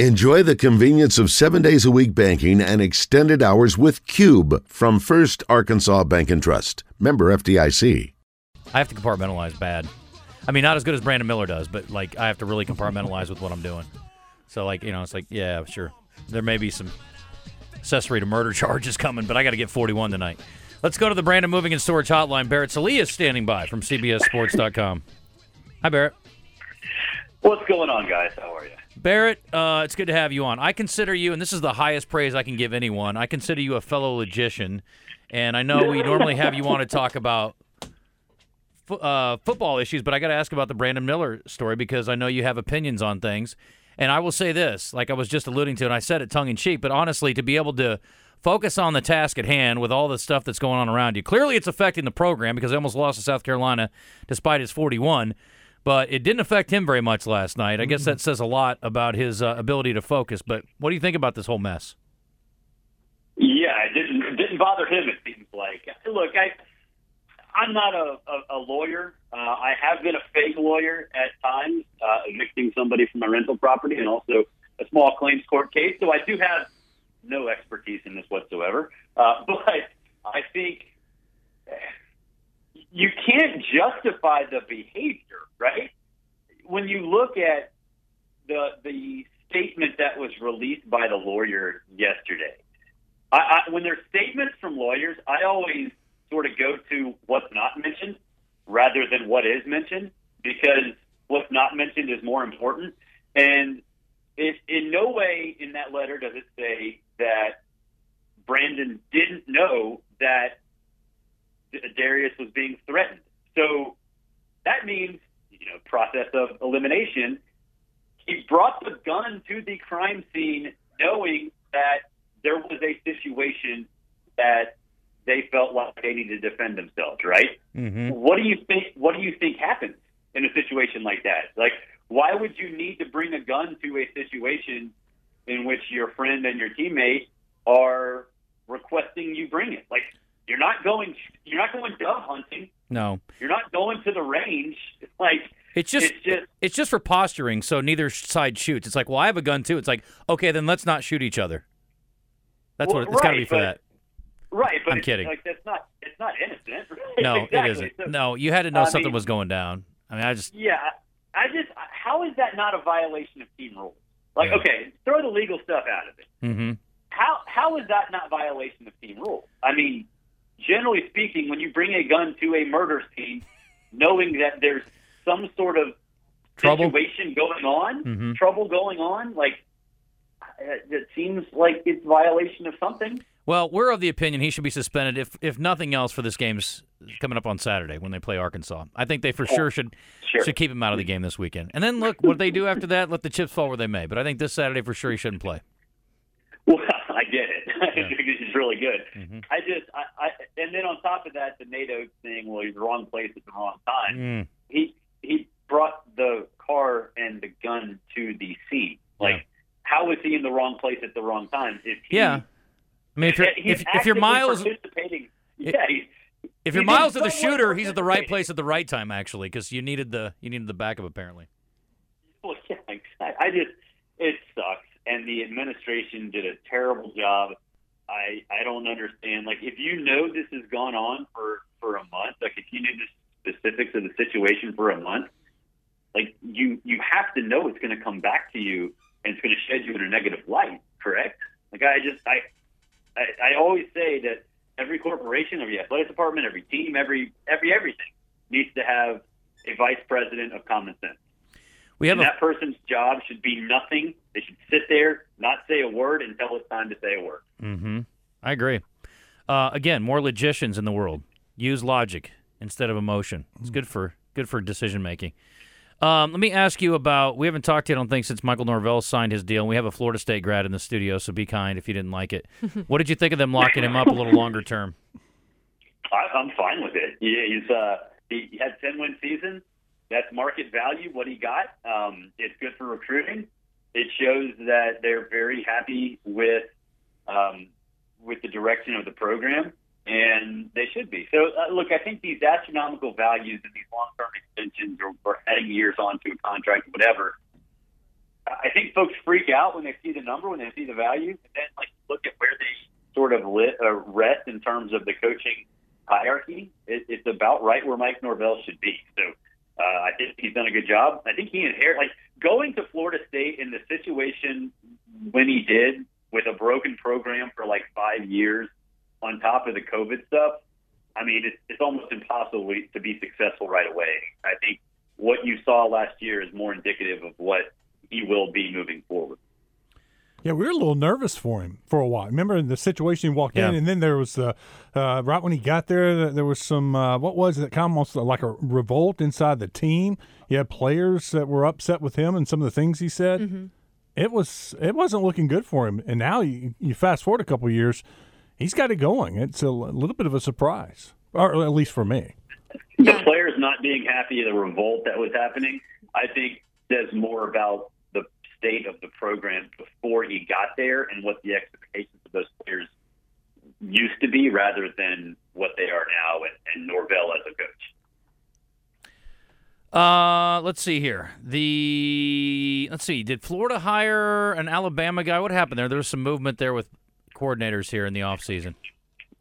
Enjoy the convenience of seven days a week banking and extended hours with Cube from First Arkansas Bank and Trust. Member FDIC. I have to compartmentalize bad. I mean, not as good as Brandon Miller does, but like I have to really compartmentalize with what I'm doing. So like you know, it's like yeah, sure. There may be some accessory to murder charges coming, but I got to get 41 tonight. Let's go to the Brandon Moving and Storage Hotline. Barrett Sallee is standing by from CBSSports.com. Hi, Barrett. What's going on, guys? How are you? Barrett, uh, it's good to have you on. I consider you, and this is the highest praise I can give anyone. I consider you a fellow logician, and I know we normally have you on to talk about fo- uh, football issues, but I got to ask about the Brandon Miller story because I know you have opinions on things. And I will say this, like I was just alluding to, and I said it tongue in cheek, but honestly, to be able to focus on the task at hand with all the stuff that's going on around you, clearly it's affecting the program because they almost lost to South Carolina despite his 41 but it didn't affect him very much last night. I guess that says a lot about his uh, ability to focus. But what do you think about this whole mess? Yeah, it didn't it didn't bother him. It seems like. Look, I I'm not a, a, a lawyer. Uh, I have been a fake lawyer at times, uh, evicting somebody from a rental property, and also a small claims court case. So I do have no expertise in this whatsoever. Uh, but I think you can't justify the behavior, right? When you look at the the statement that was released by the lawyer yesterday, I, I, when there's statements from lawyers, I always sort of go to what's not mentioned rather than what is mentioned because what's not mentioned is more important. And it, in no way in that letter does it say that Brandon didn't know that Darius was being threatened. So that means, you know, process of elimination. He brought the gun to the crime scene knowing that there was a situation that they felt like they needed to defend themselves, right? Mm-hmm. What do you think what do you think happens in a situation like that? Like why would you need to bring a gun to a situation in which your friend and your teammate are requesting you bring it? Like you're not going. You're not going dove hunting. No, You're not going to the range. Like it's just it's just it's just for posturing, so neither side shoots. It's like, well, I have a gun too. It's like, okay, then let's not shoot each other. That's Well, what it's got to be for but- that. right. But I'm kidding. Like that's not. It's not innocent. Right? No, exactly. it isn't. So, No, you had to know I something mean- was going down. I mean, I just Yeah, I just how is that not a violation of team rules? Like, Yeah. okay, throw the legal stuff out of it. hmm How how is that not violation of team rules? I mean, generally speaking, when you bring a gun to a murder scene, knowing that there's some sort of Trouble? situation going on, Mhm. trouble going on, like it it seems like it's violation of something. Well, we're of the opinion he should be suspended if if nothing else for this game's coming up on Saturday when they play Arkansas. I think they for sure should Sure. should keep him out of the game this weekend. And then look what they do after that. Let the chips fall where they may. But I think this Saturday for sure he shouldn't play. Well, I get it. Yeah. this is really good. Mhm. I just, I, I, and then on top of that, the Nate Oats thing. Well, he's the wrong place at the wrong time. Mm. He he brought the car and the gun to the scene. Like, Yeah. how was he in the wrong place at the wrong time? If he, Yeah. I mean, if you're if, if you're miles participating, yeah, he's, if miles to the shooter, he's at the right place at the right time actually because you needed the you needed the backup apparently. Well, yeah, exactly. I just it sucks, and the administration did a terrible job. I I don't understand. Like, if you know this has gone on for for a month, like if you knew the specifics of the situation for a month, like you you have to know it's going to come back to you and it's going to shed you in a negative light. Correct? Like I just I I, I always say that every corporation, every athletic department, every team, every every everything needs to have a vice president of common sense. We have And a that person's job should be nothing. They should sit there, not say a word until it's time to say a word. Mm-hmm. I agree. Uh, again, more logicians in the world use logic instead of emotion. It's good for good for decision making. Um, let me ask you about. We haven't talked to you, I don't think, since Michael Norvell signed his deal. And we have a Florida State grad in the studio, so be kind if you didn't like it. what did you think of them locking him up a little longer term? I, I'm fine with it. Yeah, he's uh, he, he had ten win season. That's market value. What he got. Um, it's good for recruiting. It shows that they're very happy with um, with the direction of the program, and they should be. So, uh, look, I think these astronomical values and these long term extensions or, or adding years onto a contract, whatever, I think folks freak out when they see the number, when they see the value, and then like look at where they sort of lit, uh, rest in terms of the coaching hierarchy. It, it's about right where Mike Norvell should be. So uh, I think he's done a good job. I think he inherited like going to Florida State in the situation when he did with a broken program for like five years on top of the COVID stuff. I mean, it's, it's almost impossible to be successful right away. I think what you saw last year is more indicative of what he will be moving forward. Yeah, we were a little nervous for him for a while. Remember the situation he walked Yeah. in, and then there was the uh, right when he got there, there was some uh, what was it? Kind of almost like a revolt inside the team. You had players that were upset with him and some of the things he said. It was it wasn't looking good for him. And now you, you fast forward a couple of years, he's got it going. It's a little bit of a surprise, or at least for me. The players not being happy at the revolt that was happening, I think, says more about the state of the program before he got there and what the expectations of those players used to be rather than what they are now and, and Norvell as a coach. Uh, let's see here. The let's see. Did Florida hire an Alabama guy? What happened there? There was some movement there with coordinators here in the offseason.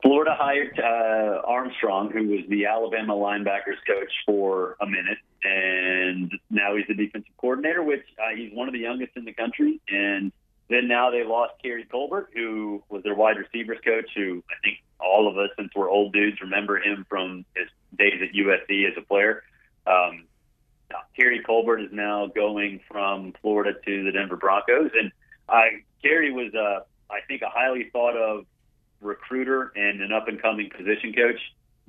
Florida hired uh, Armstrong, who was the Alabama linebackers coach for a minute, and now he's the defensive coordinator, which uh, he's one of the youngest in the country. And then now they lost Keary Colbert, who was their wide receivers coach, who I think all of us, since we're old dudes, remember him from his days at USC as a player. Um, Keary Colbert is now going from Florida to the Denver Broncos, and uh, Keary was, uh, I think, a highly thought of recruiter and an up and coming position coach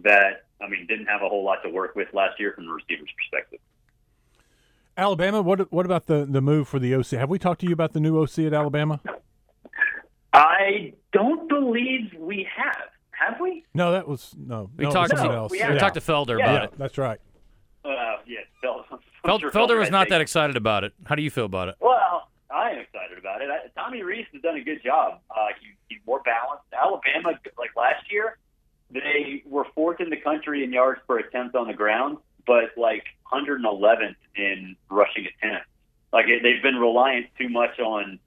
that I mean didn't have a whole lot to work with last year from the receivers perspective. Alabama, what what about the the move for the OC? Have we talked to you about the new OC at Alabama? I don't believe we have. Have we? No, that was no. We no, talked to someone No, else. we we talked to Felder Yeah. about Yeah, it. that's right. Uh, yes, Fel- Fel- sure Felder was not that excited about it. How do you feel about it? Well, I am excited about it. I, Tommy Rees has done a good job. Uh, he, he's more balanced. Alabama, like last year, they were fourth in the country in yards per attempt on the ground, but like 111th in rushing attempts. Like they've been reliant too much on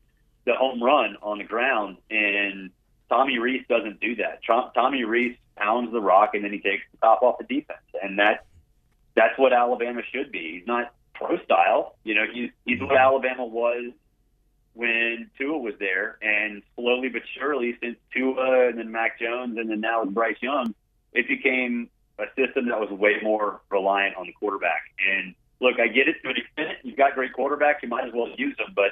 the home run on the ground, and Tommy Rees doesn't do that. Tommy Rees pounds the rock, and then he takes the top off the defense, and that's that's what Alabama should be. He's not pro style. You know, he's he's what Alabama was when Tua was there, and slowly but surely, since Tua and then Mac Jones and then now with Bryce Young, it became a system that was way more reliant on the quarterback. And look, I get it to an extent. You've got great quarterbacks, you might as well use them, but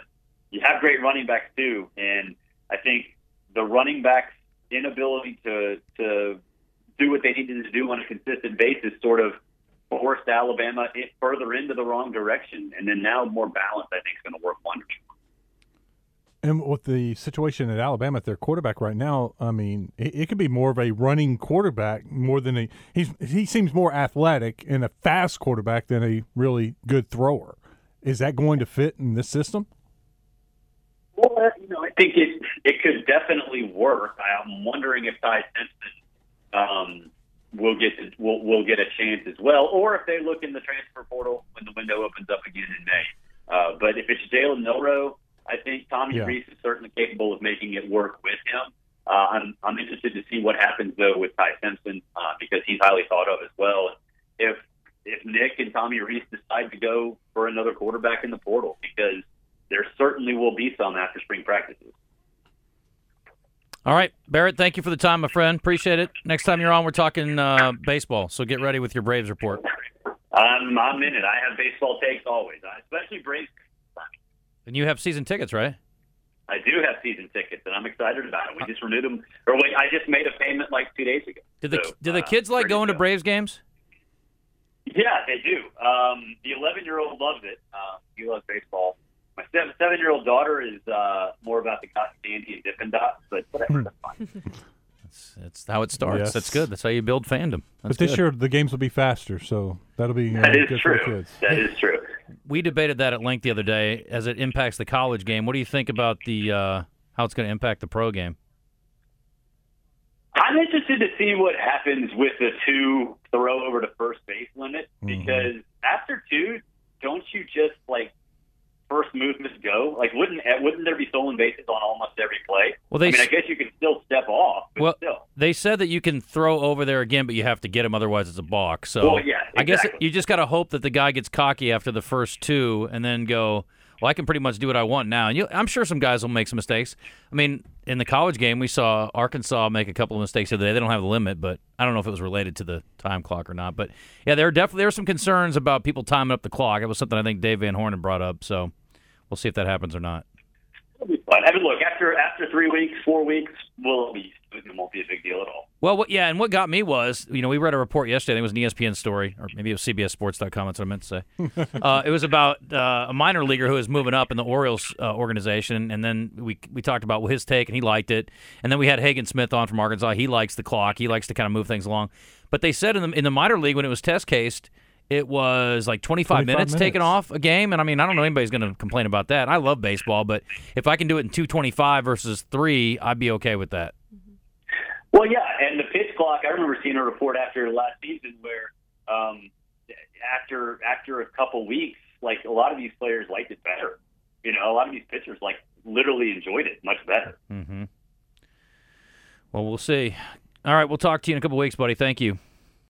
you have great running backs too. And I think the running backs' inability to to do what they needed to do on a consistent basis sort of forced Alabama further into the wrong direction. And then now more balance, I think, is going to work wonders. And with the situation at Alabama their quarterback right now, I mean, it, it could be more of a running quarterback more than a he's he seems more athletic and a fast quarterback than a really good thrower. Is that going to fit in this system? Well, you know, I think it it could definitely work. I'm wondering if Ty Simpson um, will get to, will will get a chance as well, or if they look in the transfer portal when the window opens up again in May. Uh, but if it's Jalen Milroe, I think Tommy Yeah. Rees is certainly capable of making it work with him. Uh, I'm I'm interested to see what happens though with Ty Simpson uh, because he's highly thought of as well. If if Nick and Tommy Rees decide to go for another quarterback in the portal, because there certainly will be some after spring practices. All right, Barrett. Thank you for the time, my friend. Appreciate it. Next time you're on, we're talking uh, baseball. So get ready with your Braves report. I'm, I'm in it. I have baseball takes always, especially Braves. And you have season tickets, right? I do have season tickets, and I'm excited about it. We just renewed them, or wait, I just made a payment like two days ago. Did the So, do the uh, kids like going to go. Braves games? Yeah, they do. Um, the 11 year old loves it. Uh, he loves baseball. My seven seven year old daughter is uh, more about the cotton candy and Dippin' Dots, but whatever. That's fine. That's, that's how it starts. Yes. That's good. That's how you build fandom. That's but this good. year the games will be faster, so that'll be uh, That is good true. for the kids. That is true. We debated that at length the other day as it impacts the college game. What do you think about the uh, how it's going to impact the pro game? I'm interested to see what happens with the two throw over to first base limit Mhm. because after two, don't you just like first movements go? Like, wouldn't wouldn't there be stolen bases on almost every play? Well, they I mean, I guess you can still step off, but Well, still. They said that you can throw over there again, but you have to get him, otherwise it's a balk. So Well, yeah, I guess you just got to hope that the guy gets cocky after the first two, and then go, "Well, I can pretty much do what I want now." And you, I'm sure some guys will make some mistakes. I mean, in the college game, we saw Arkansas make a couple of mistakes the other day. They don't have the limit, but I don't know if it was related to the time clock or not. But yeah, there are definitely there are some concerns about people timing up the clock. It was something I think Dave Van Horn had brought up. So we'll see if that happens or not. It'll. I mean, look, after after three weeks, four weeks, we'll be it won't be a big deal at all. Well, what, yeah, and what got me was, you know, we read a report yesterday. I think it was an ESPN story, or maybe it was CBSSports.com. That's what I meant to say. uh, it was about uh, a minor leaguer who was moving up in the Orioles uh, organization, and then we we talked about his take, and he liked it. And then we had Hagen Smith on from Arkansas. He likes the clock. He likes to kind of move things along. But they said in the in the minor league when it was test cased. It was like 25, 25 minutes, taken off a game, and I mean I don't know anybody's going to complain about that. I love baseball, but if I can do it in 225 versus three, I'd be okay with that. Well, yeah, and the pitch clock. I remember seeing a report after last season where, um, after after a couple weeks, like a lot of these players liked it better. You know, a lot of these pitchers like literally enjoyed it much better. Mm-hmm. Well, we'll see. All right, we'll talk to you in a couple weeks, buddy. Thank you.